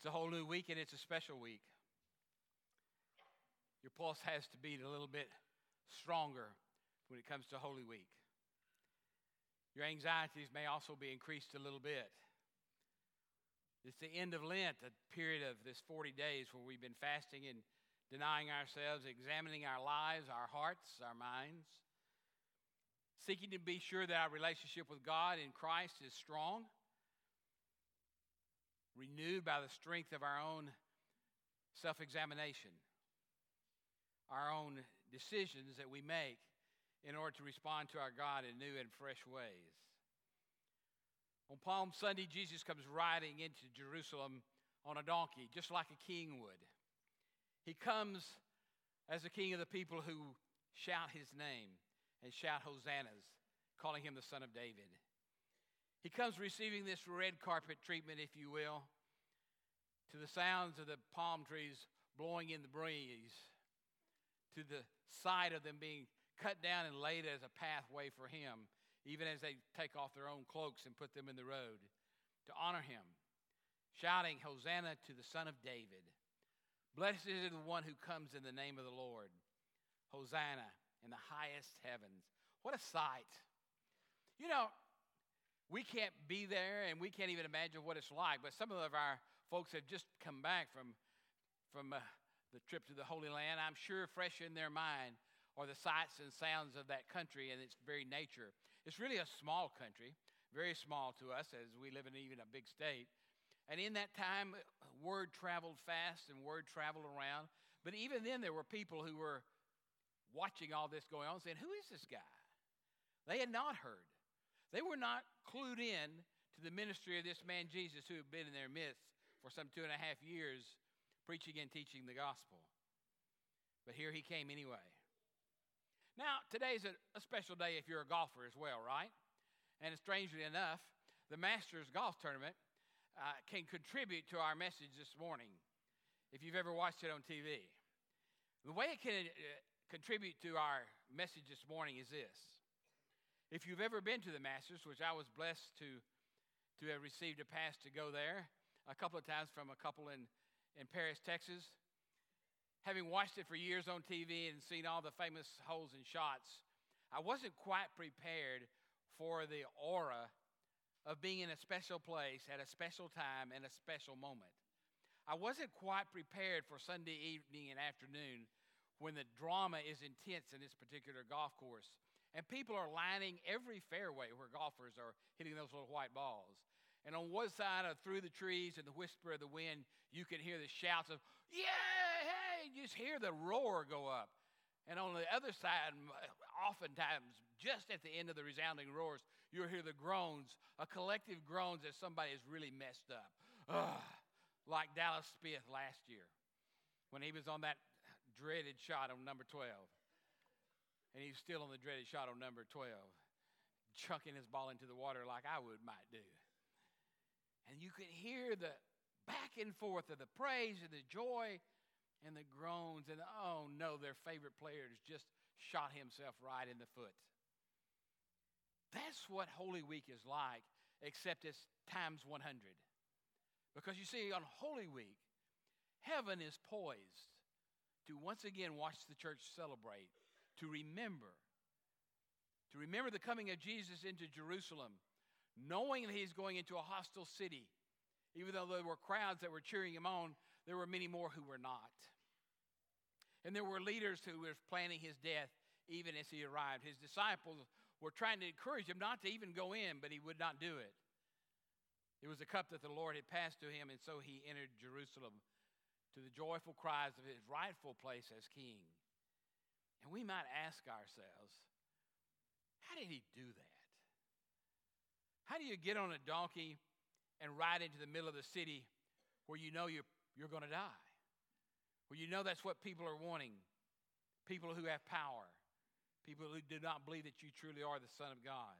It's a whole new week and it's a special week. Your pulse has to beat a little bit stronger when it comes to Holy Week. Your anxieties may also be increased a little bit. It's the end of Lent, a period of this 40 days where we've been fasting and denying ourselves, examining our lives, our hearts, our minds, seeking to be sure that our relationship with God in Christ is strong renewed by the strength of our own self examination, our own decisions that we make in order to respond to our God in new and fresh ways. On Palm Sunday, Jesus comes riding into Jerusalem on a donkey, just like a king would. He comes as the king of the people who shout his name and shout hosannas, calling him the son of David. He comes receiving this red carpet treatment, if you will, to the sounds of the palm trees blowing in the breeze, to the sight of them being cut down and laid as a pathway for him, even as they take off their own cloaks and put them in the road, to honor him, shouting, Hosanna to the Son of David. Blessed is the one who comes in the name of the Lord. Hosanna in the highest heavens. What a sight. You know, we can't be there and we can't even imagine what it's like. But some of our folks have just come back from, from uh, the trip to the Holy Land. I'm sure fresh in their mind are the sights and sounds of that country and its very nature. It's really a small country, very small to us as we live in even a big state. And in that time, word traveled fast and word traveled around. But even then, there were people who were watching all this going on saying, Who is this guy? They had not heard. They were not clued in to the ministry of this man Jesus who had been in their midst for some two and a half years preaching and teaching the gospel. But here he came anyway. Now, today's a, a special day if you're a golfer as well, right? And strangely enough, the Masters Golf Tournament uh, can contribute to our message this morning if you've ever watched it on TV. The way it can uh, contribute to our message this morning is this if you've ever been to the Masters, which I was blessed to, to have received a pass to go there a couple of times from a couple in, in Paris, Texas, having watched it for years on TV and seen all the famous holes and shots, I wasn't quite prepared for the aura of being in a special place at a special time and a special moment. I wasn't quite prepared for Sunday evening and afternoon when the drama is intense in this particular golf course and people are lining every fairway where golfers are hitting those little white balls. And on one side of through the trees and the whisper of the wind, you can hear the shouts of, yeah, hey, you just hear the roar go up. And on the other side, oftentimes, just at the end of the resounding roars, you'll hear the groans, a collective groans as somebody is really messed up. Ugh, like Dallas Spieth last year when he was on that dreaded shot on number 12 and he's still on the dreaded shot on number 12, chucking his ball into the water like I would might do. And you could hear the back and forth of the praise and the joy and the groans and oh no, their favorite player has just shot himself right in the foot. That's what Holy Week is like, except it's times 100. Because you see, on Holy Week, heaven is poised to once again watch the church celebrate to remember. To remember the coming of Jesus into Jerusalem, knowing that he's going into a hostile city. Even though there were crowds that were cheering him on, there were many more who were not. And there were leaders who were planning his death even as he arrived. His disciples were trying to encourage him not to even go in, but he would not do it. It was a cup that the Lord had passed to him, and so he entered Jerusalem to the joyful cries of his rightful place as king. And we might ask ourselves, how did he do that? How do you get on a donkey and ride into the middle of the city where you know you're, you're going to die? Where you know that's what people are wanting people who have power, people who do not believe that you truly are the Son of God.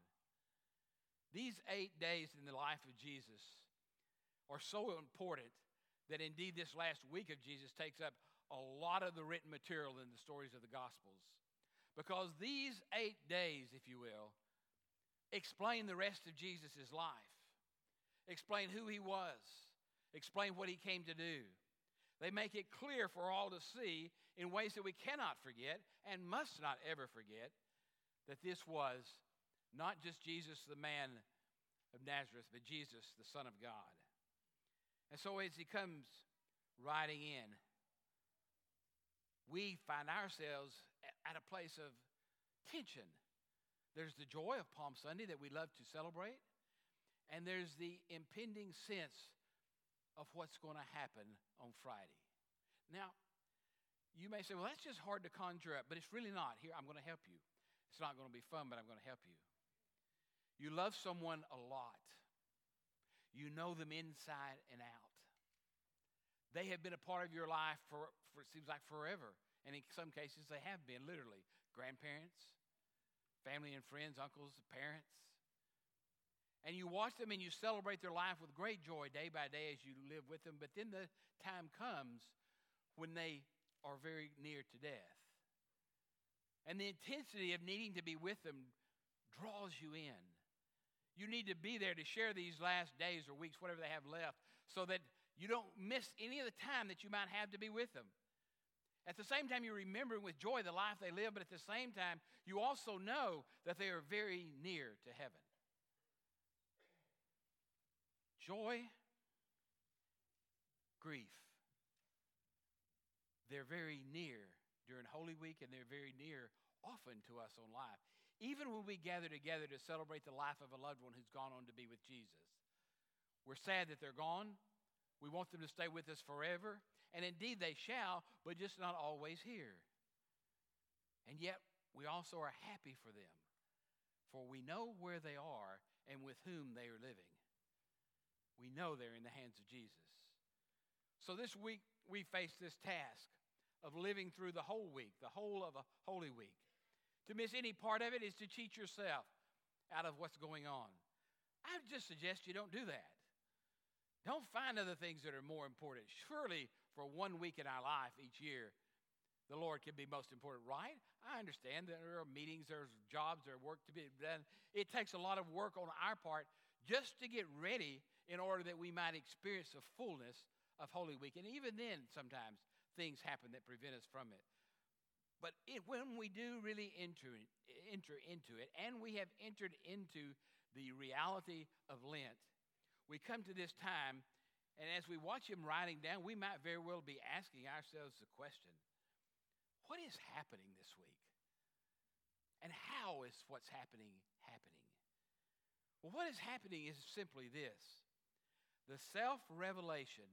These eight days in the life of Jesus are so important that indeed this last week of Jesus takes up a lot of the written material in the stories of the Gospels. Because these eight days, if you will, explain the rest of Jesus' life, explain who he was, explain what he came to do. They make it clear for all to see in ways that we cannot forget and must not ever forget that this was not just Jesus, the man of Nazareth, but Jesus, the Son of God. And so as he comes riding in, we find ourselves at a place of tension. There's the joy of Palm Sunday that we love to celebrate, and there's the impending sense of what's going to happen on Friday. Now, you may say, well, that's just hard to conjure up, but it's really not. Here, I'm going to help you. It's not going to be fun, but I'm going to help you. You love someone a lot, you know them inside and out. They have been a part of your life for, for it seems like forever. And in some cases, they have been literally grandparents, family and friends, uncles, parents. And you watch them and you celebrate their life with great joy day by day as you live with them. But then the time comes when they are very near to death. And the intensity of needing to be with them draws you in. You need to be there to share these last days or weeks, whatever they have left, so that you don't miss any of the time that you might have to be with them. The same time, you're remembering with joy the life they live, but at the same time, you also know that they are very near to heaven. Joy, grief. They're very near during Holy Week, and they're very near often to us on life. Even when we gather together to celebrate the life of a loved one who's gone on to be with Jesus, we're sad that they're gone. We want them to stay with us forever. And indeed they shall, but just not always here. And yet we also are happy for them, for we know where they are and with whom they are living. We know they're in the hands of Jesus. So this week we face this task of living through the whole week, the whole of a holy week. To miss any part of it is to cheat yourself out of what's going on. I just suggest you don't do that. Don't find other things that are more important. Surely, for one week in our life each year, the Lord can be most important, right? I understand that there are meetings, there's jobs, there's work to be done. It takes a lot of work on our part just to get ready in order that we might experience the fullness of Holy Week. And even then, sometimes things happen that prevent us from it. But it, when we do really enter, enter into it, and we have entered into the reality of Lent, we come to this time, and as we watch him riding down, we might very well be asking ourselves the question what is happening this week? And how is what's happening happening? Well, what is happening is simply this the self revelation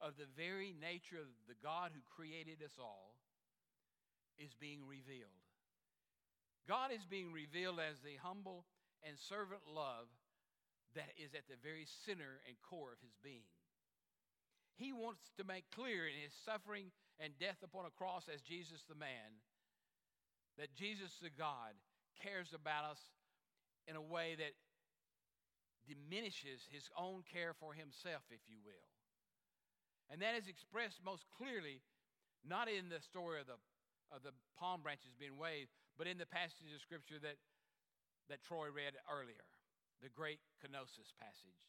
of the very nature of the God who created us all is being revealed. God is being revealed as the humble and servant love that is at the very center and core of his being. He wants to make clear in his suffering and death upon a cross as Jesus the man that Jesus the God cares about us in a way that diminishes his own care for himself, if you will. And that is expressed most clearly not in the story of the, of the palm branches being waved, but in the passage of Scripture that, that Troy read earlier the great kenosis passage.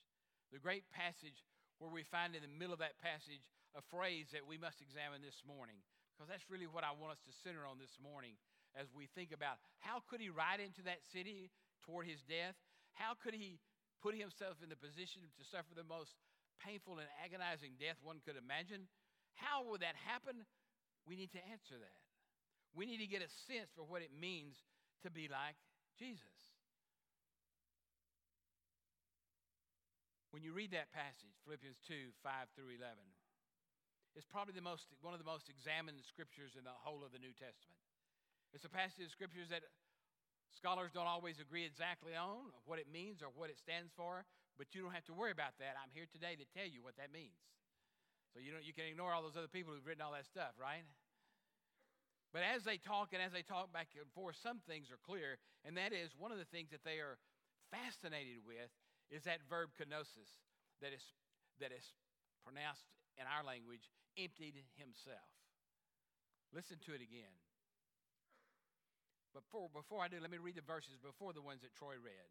The great passage where we find in the middle of that passage a phrase that we must examine this morning, because that's really what I want us to center on this morning as we think about how could he ride into that city toward his death? How could he put himself in the position to suffer the most painful and agonizing death one could imagine? How would that happen? We need to answer that. We need to get a sense for what it means to be like Jesus. When you read that passage, Philippians 2 5 through 11, it's probably the most, one of the most examined scriptures in the whole of the New Testament. It's a passage of scriptures that scholars don't always agree exactly on what it means or what it stands for, but you don't have to worry about that. I'm here today to tell you what that means. So you, don't, you can ignore all those other people who've written all that stuff, right? But as they talk and as they talk back and forth, some things are clear, and that is one of the things that they are fascinated with is that verb kenosis that is, that is pronounced in our language, emptied himself. Listen to it again. Before, before I do, let me read the verses before the ones that Troy read.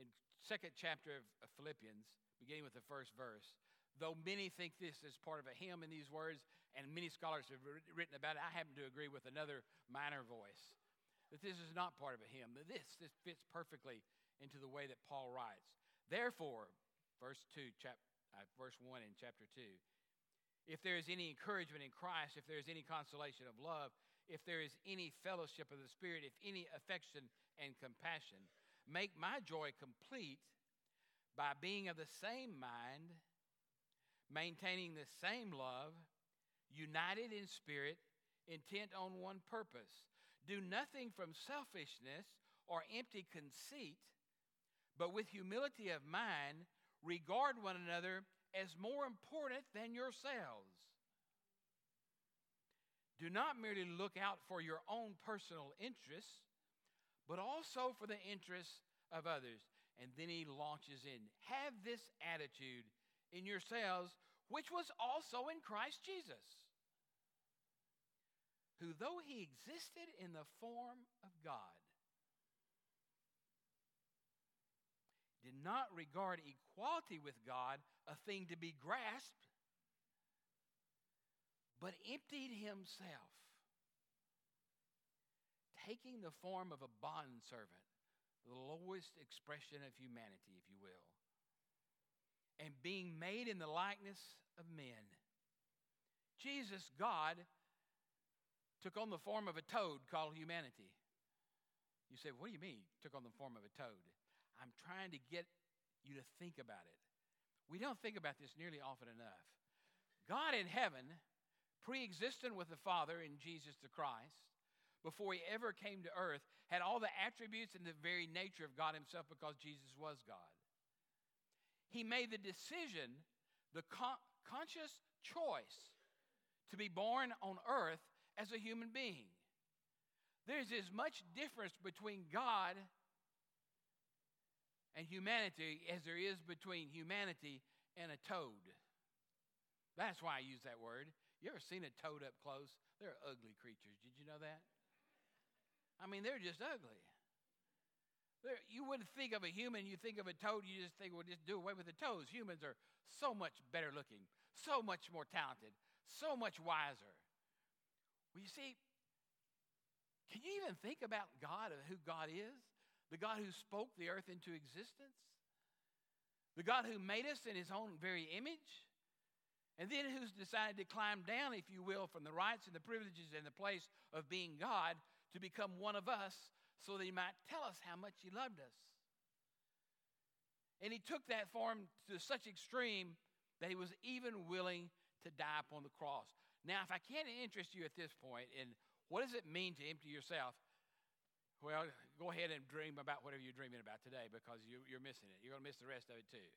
In second chapter of Philippians, beginning with the first verse, though many think this is part of a hymn in these words, and many scholars have written about it, I happen to agree with another minor voice that this is not part of a hymn. This, this fits perfectly into the way that Paul writes. Therefore, verse 2, chap, uh, verse 1 in chapter 2, if there is any encouragement in Christ, if there is any consolation of love, if there is any fellowship of the Spirit, if any affection and compassion, make my joy complete by being of the same mind, maintaining the same love, united in spirit, intent on one purpose. Do nothing from selfishness or empty conceit, but with humility of mind, regard one another as more important than yourselves. Do not merely look out for your own personal interests, but also for the interests of others. And then he launches in have this attitude in yourselves, which was also in Christ Jesus, who, though he existed in the form of God, did not regard equality with God a thing to be grasped, but emptied himself, taking the form of a bondservant the lowest expression of humanity, if you will, and being made in the likeness of men. Jesus, God, took on the form of a toad called humanity. You say, What do you mean, took on the form of a toad? I'm trying to get you to think about it. We don't think about this nearly often enough. God in heaven, pre existent with the Father in Jesus the Christ, before he ever came to earth, had all the attributes and the very nature of God himself because Jesus was God. He made the decision, the con- conscious choice to be born on earth as a human being. There's as much difference between God and humanity as there is between humanity and a toad. That's why I use that word. You ever seen a toad up close? They're ugly creatures. Did you know that? I mean, they're just ugly. They're, you wouldn't think of a human, you think of a toad, you just think, well, just do away with the toes. Humans are so much better looking, so much more talented, so much wiser. Well, you see, can you even think about God, of who God is? The God who spoke the earth into existence? The God who made us in his own very image? And then who's decided to climb down, if you will, from the rights and the privileges and the place of being God to become one of us so that he might tell us how much he loved us. And he took that form to such extreme that he was even willing to die upon the cross. Now, if I can't interest you at this point in what does it mean to empty yourself, well, go ahead and dream about whatever you're dreaming about today because you, are missing it. You're going to miss the rest of it too.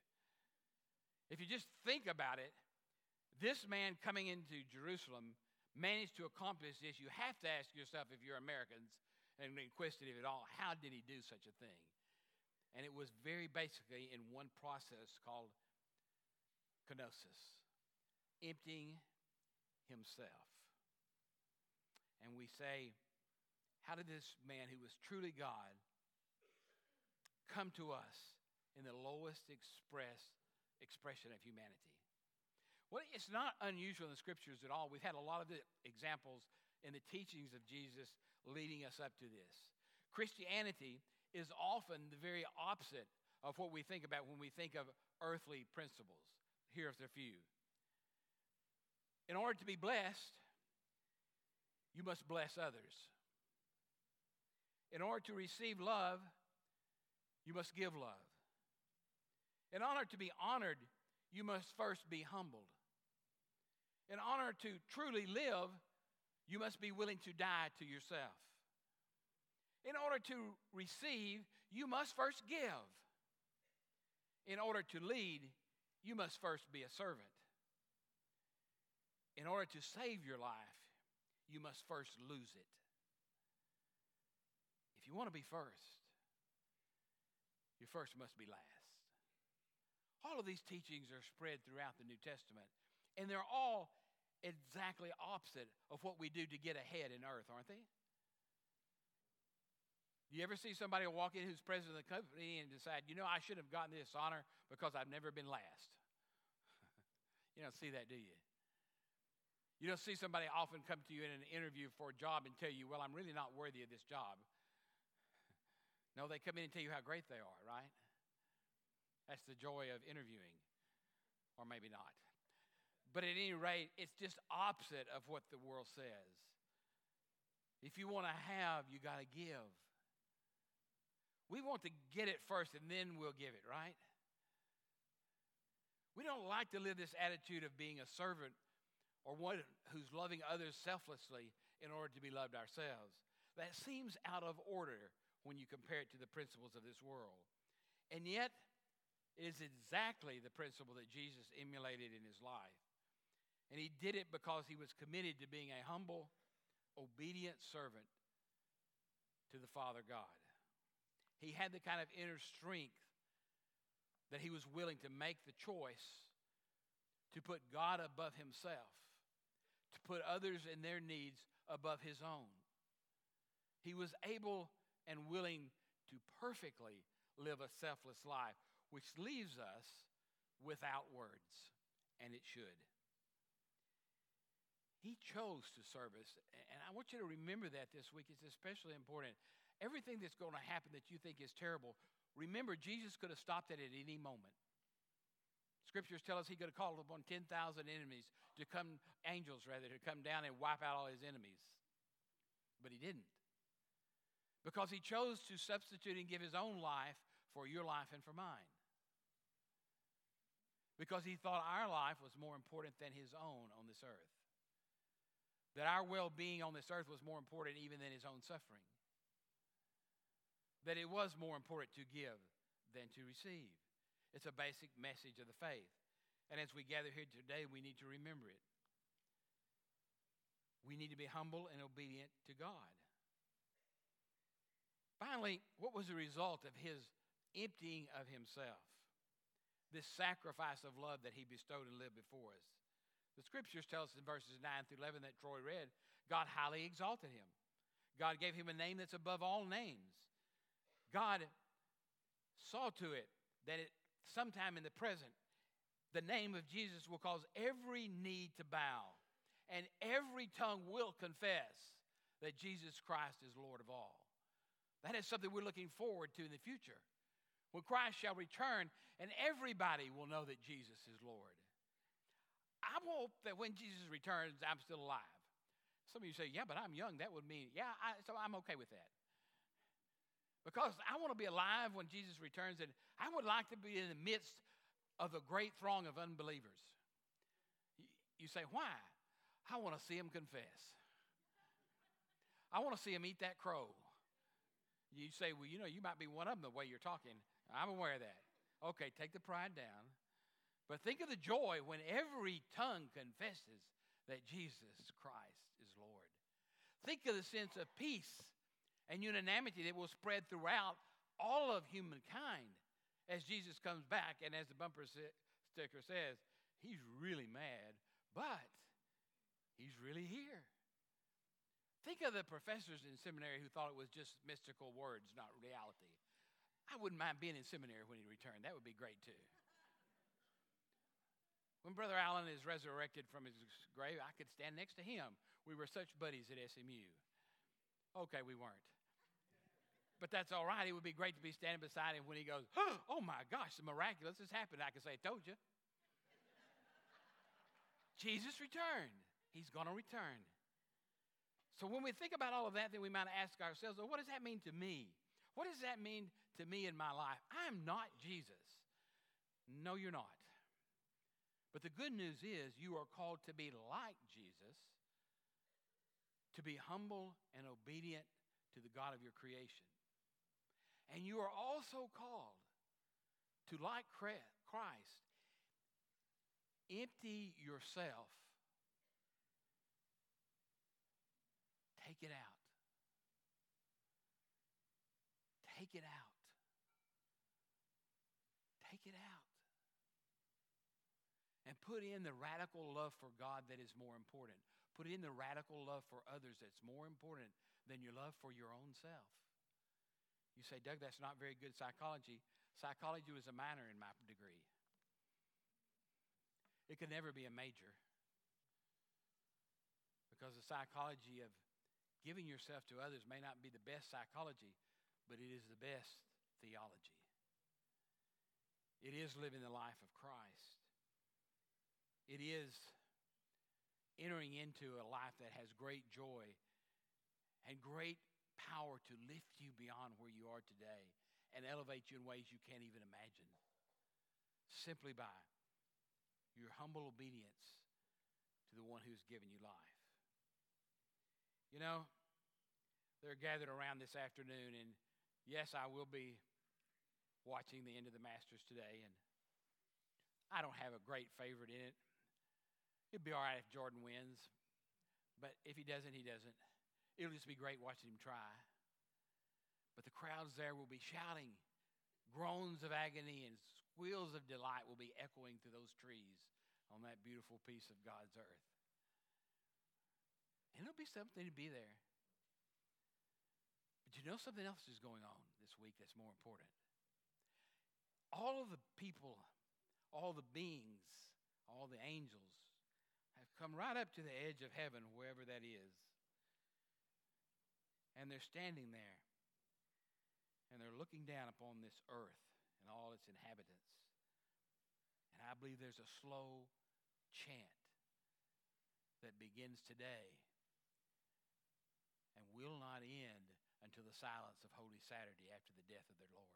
If you just think about it, this man coming into Jerusalem managed to accomplish this, you have to ask yourself, if you're Americans and inquisitive at all, how did he do such a thing? And it was very basically in one process called kenosis, emptying himself. And we say, how did this man who was truly God come to us in the lowest express expression of humanity? Well, it's not unusual in the scriptures at all. We've had a lot of examples in the teachings of Jesus leading us up to this. Christianity is often the very opposite of what we think about when we think of earthly principles. Here's a few. In order to be blessed, you must bless others. In order to receive love, you must give love. In order to be honored, you must first be humbled. In order to truly live, you must be willing to die to yourself. In order to receive, you must first give. In order to lead, you must first be a servant. In order to save your life, you must first lose it. If you want to be first, you first must be last. All of these teachings are spread throughout the New Testament and they're all exactly opposite of what we do to get ahead in earth, aren't they? You ever see somebody walk in who's president of the company and decide, you know, I should have gotten this honor because I've never been last? You don't see that, do you? You don't see somebody often come to you in an interview for a job and tell you, well, I'm really not worthy of this job. No, they come in and tell you how great they are, right? That's the joy of interviewing, or maybe not. But at any rate, it's just opposite of what the world says. If you want to have, you got to give. We want to get it first and then we'll give it, right? We don't like to live this attitude of being a servant or one who's loving others selflessly in order to be loved ourselves. That seems out of order when you compare it to the principles of this world. And yet, it is exactly the principle that Jesus emulated in his life. And he did it because he was committed to being a humble, obedient servant to the Father God. He had the kind of inner strength that he was willing to make the choice to put God above himself, to put others and their needs above his own. He was able and willing to perfectly live a selfless life, which leaves us without words, and it should. He chose to serve us, and I want you to remember that this week. It's especially important. Everything that's going to happen that you think is terrible, Remember, Jesus could have stopped it at any moment. Scriptures tell us he could have called upon 10,000 enemies to come, angels rather, to come down and wipe out all his enemies. But he didn't. Because he chose to substitute and give his own life for your life and for mine. Because he thought our life was more important than his own on this earth. That our well being on this earth was more important even than his own suffering that it was more important to give than to receive. It's a basic message of the faith. And as we gather here today, we need to remember it. We need to be humble and obedient to God. Finally, what was the result of his emptying of himself? This sacrifice of love that he bestowed and lived before us. The scriptures tell us in verses 9 through 11 that Troy read, God highly exalted him. God gave him a name that's above all names. God saw to it that it, sometime in the present, the name of Jesus will cause every knee to bow and every tongue will confess that Jesus Christ is Lord of all. That is something we're looking forward to in the future. When Christ shall return and everybody will know that Jesus is Lord. I hope that when Jesus returns, I'm still alive. Some of you say, yeah, but I'm young. That would mean, yeah, I, so I'm okay with that. Because I want to be alive when Jesus returns, and I would like to be in the midst of a great throng of unbelievers. You say, why? I want to see him confess. I want to see him eat that crow. You say, well, you know, you might be one of them the way you're talking. I'm aware of that. Okay, take the pride down. But think of the joy when every tongue confesses that Jesus Christ is Lord. Think of the sense of peace and unanimity that will spread throughout all of humankind as Jesus comes back. And as the bumper sticker says, he's really mad, but he's really here. Think of the professors in seminary who thought it was just mystical words, not reality. I wouldn't mind being in seminary when he returned. That would be great too. When Brother Allen is resurrected from his grave, I could stand next to him. We were such buddies at SMU. Okay, we weren't. But that's all right. It would be great to be standing beside him when he goes, Oh my gosh, the miraculous has happened. I can say, I Told you. Jesus returned. He's going to return. So when we think about all of that, then we might ask ourselves, well, what does that mean to me? What does that mean to me in my life? I am not Jesus. No, you're not. But the good news is you are called to be like Jesus, to be humble and obedient to the God of your creation. And you are also called to, like Christ, empty yourself, take it out. Take it out. Take it out. And put in the radical love for God that is more important. Put in the radical love for others that's more important than your love for your own self. You say, Doug, that's not very good psychology. Psychology was a minor in my degree. It could never be a major. Because the psychology of giving yourself to others may not be the best psychology, but it is the best theology. It is living the life of Christ. It is entering into a life that has great joy and great power to lift you beyond where you are today and elevate you in ways you can't even imagine. Simply by your humble obedience to the one who's given you life. You know, they're gathered around this afternoon, and yes, I will be watching the end of the Masters today, and I don't have a great favorite in it. It'd be all right if Jordan wins, but if he doesn't, he doesn't. It'll just be great watching him try. But the crowds there will be shouting, groans of agony and squeals of delight will be echoing through those trees on that beautiful piece of God's earth. And it'll be something to be there. But you know something else is going on this week that's more important. All of the people, all the beings, all the angels have come right up to the edge of heaven, wherever that is. And they're standing there. And they're looking down upon this earth and all its inhabitants. And I believe there's a slow chant that begins today and will not end until the silence of Holy Saturday after the death of their Lord.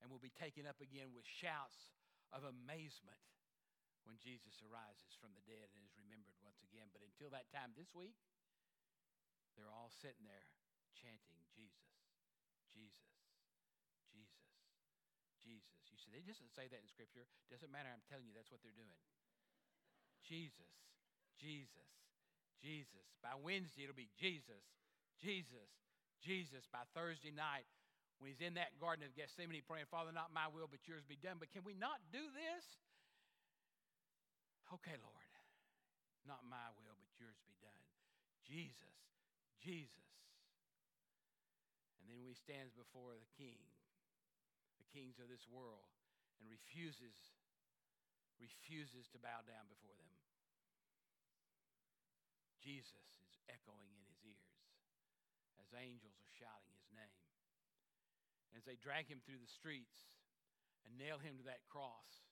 And will be taken up again with shouts of amazement when Jesus arises from the dead and is remembered once again. But until that time this week, they're all sitting there chanting Jesus, Jesus, Jesus, Jesus. You see, they doesn't say that in Scripture. Doesn't matter. I'm telling you, that's what they're doing. Jesus, Jesus, Jesus. By Wednesday, it'll be Jesus, Jesus, Jesus. By Thursday night, when he's in that Garden of Gethsemane praying, Father, not my will, but yours be done. But can we not do this? Okay, Lord, not my will, but yours be done. Jesus, Jesus. And then he stands before the king, the kings of this world, and refuses, refuses to bow down before them. Jesus is echoing in his as angels are shouting his name. As they drag him through the streets and nail him to that cross,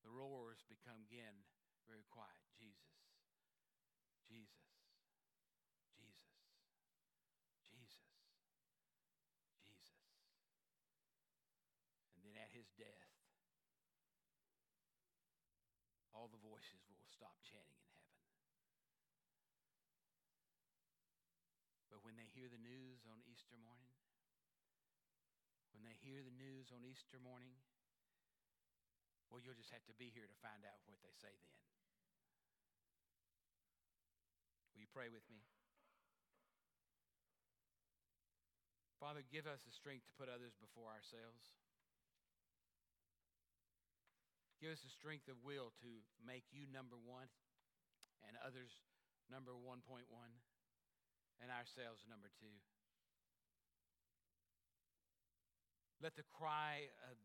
the roars become again very quiet. Jesus, Jesus, Jesus, Jesus, Jesus. And then at his death, all the voices will stop chanting in heaven. But when they hear the news on Easter morning, when they hear the news on Easter morning, well, you'll just have to be here to find out what they say then. Will you pray with me? Father, give us the strength to put others before ourselves. Give us the strength of will to make you number one and others number 1.1 and ourselves number two. Let the cry of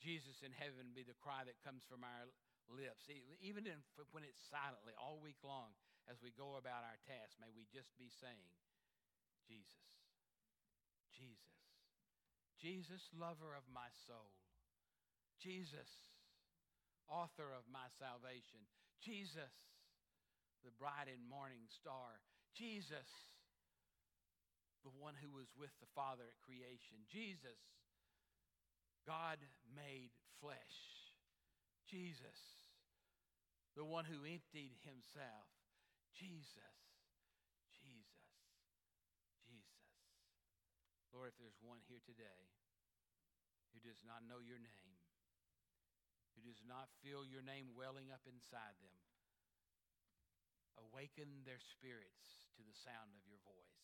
Jesus in heaven be the cry that comes from our lips, even in, when it's silently all week long as we go about our task. May we just be saying, Jesus, Jesus, Jesus, lover of my soul, Jesus, author of my salvation, Jesus, the bright and morning star, Jesus, the one who was with the Father at creation, Jesus God made flesh. Jesus, the one who emptied himself. Jesus, Jesus, Jesus. Lord, if there's one here today who does not know your name, who does not feel your name welling up inside them, awaken their spirits to the sound of your voice.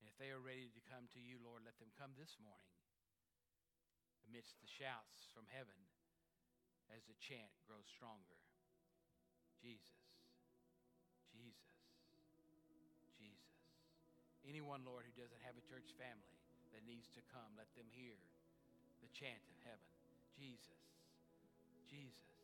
And if they are ready to come to you, Lord, let them come this morning amidst the shouts from heaven as the chant grows stronger. Jesus, Jesus, Jesus. Anyone, Lord, who doesn't have a church family that needs to come. Let them hear the chant of heaven Jesus, Jesus.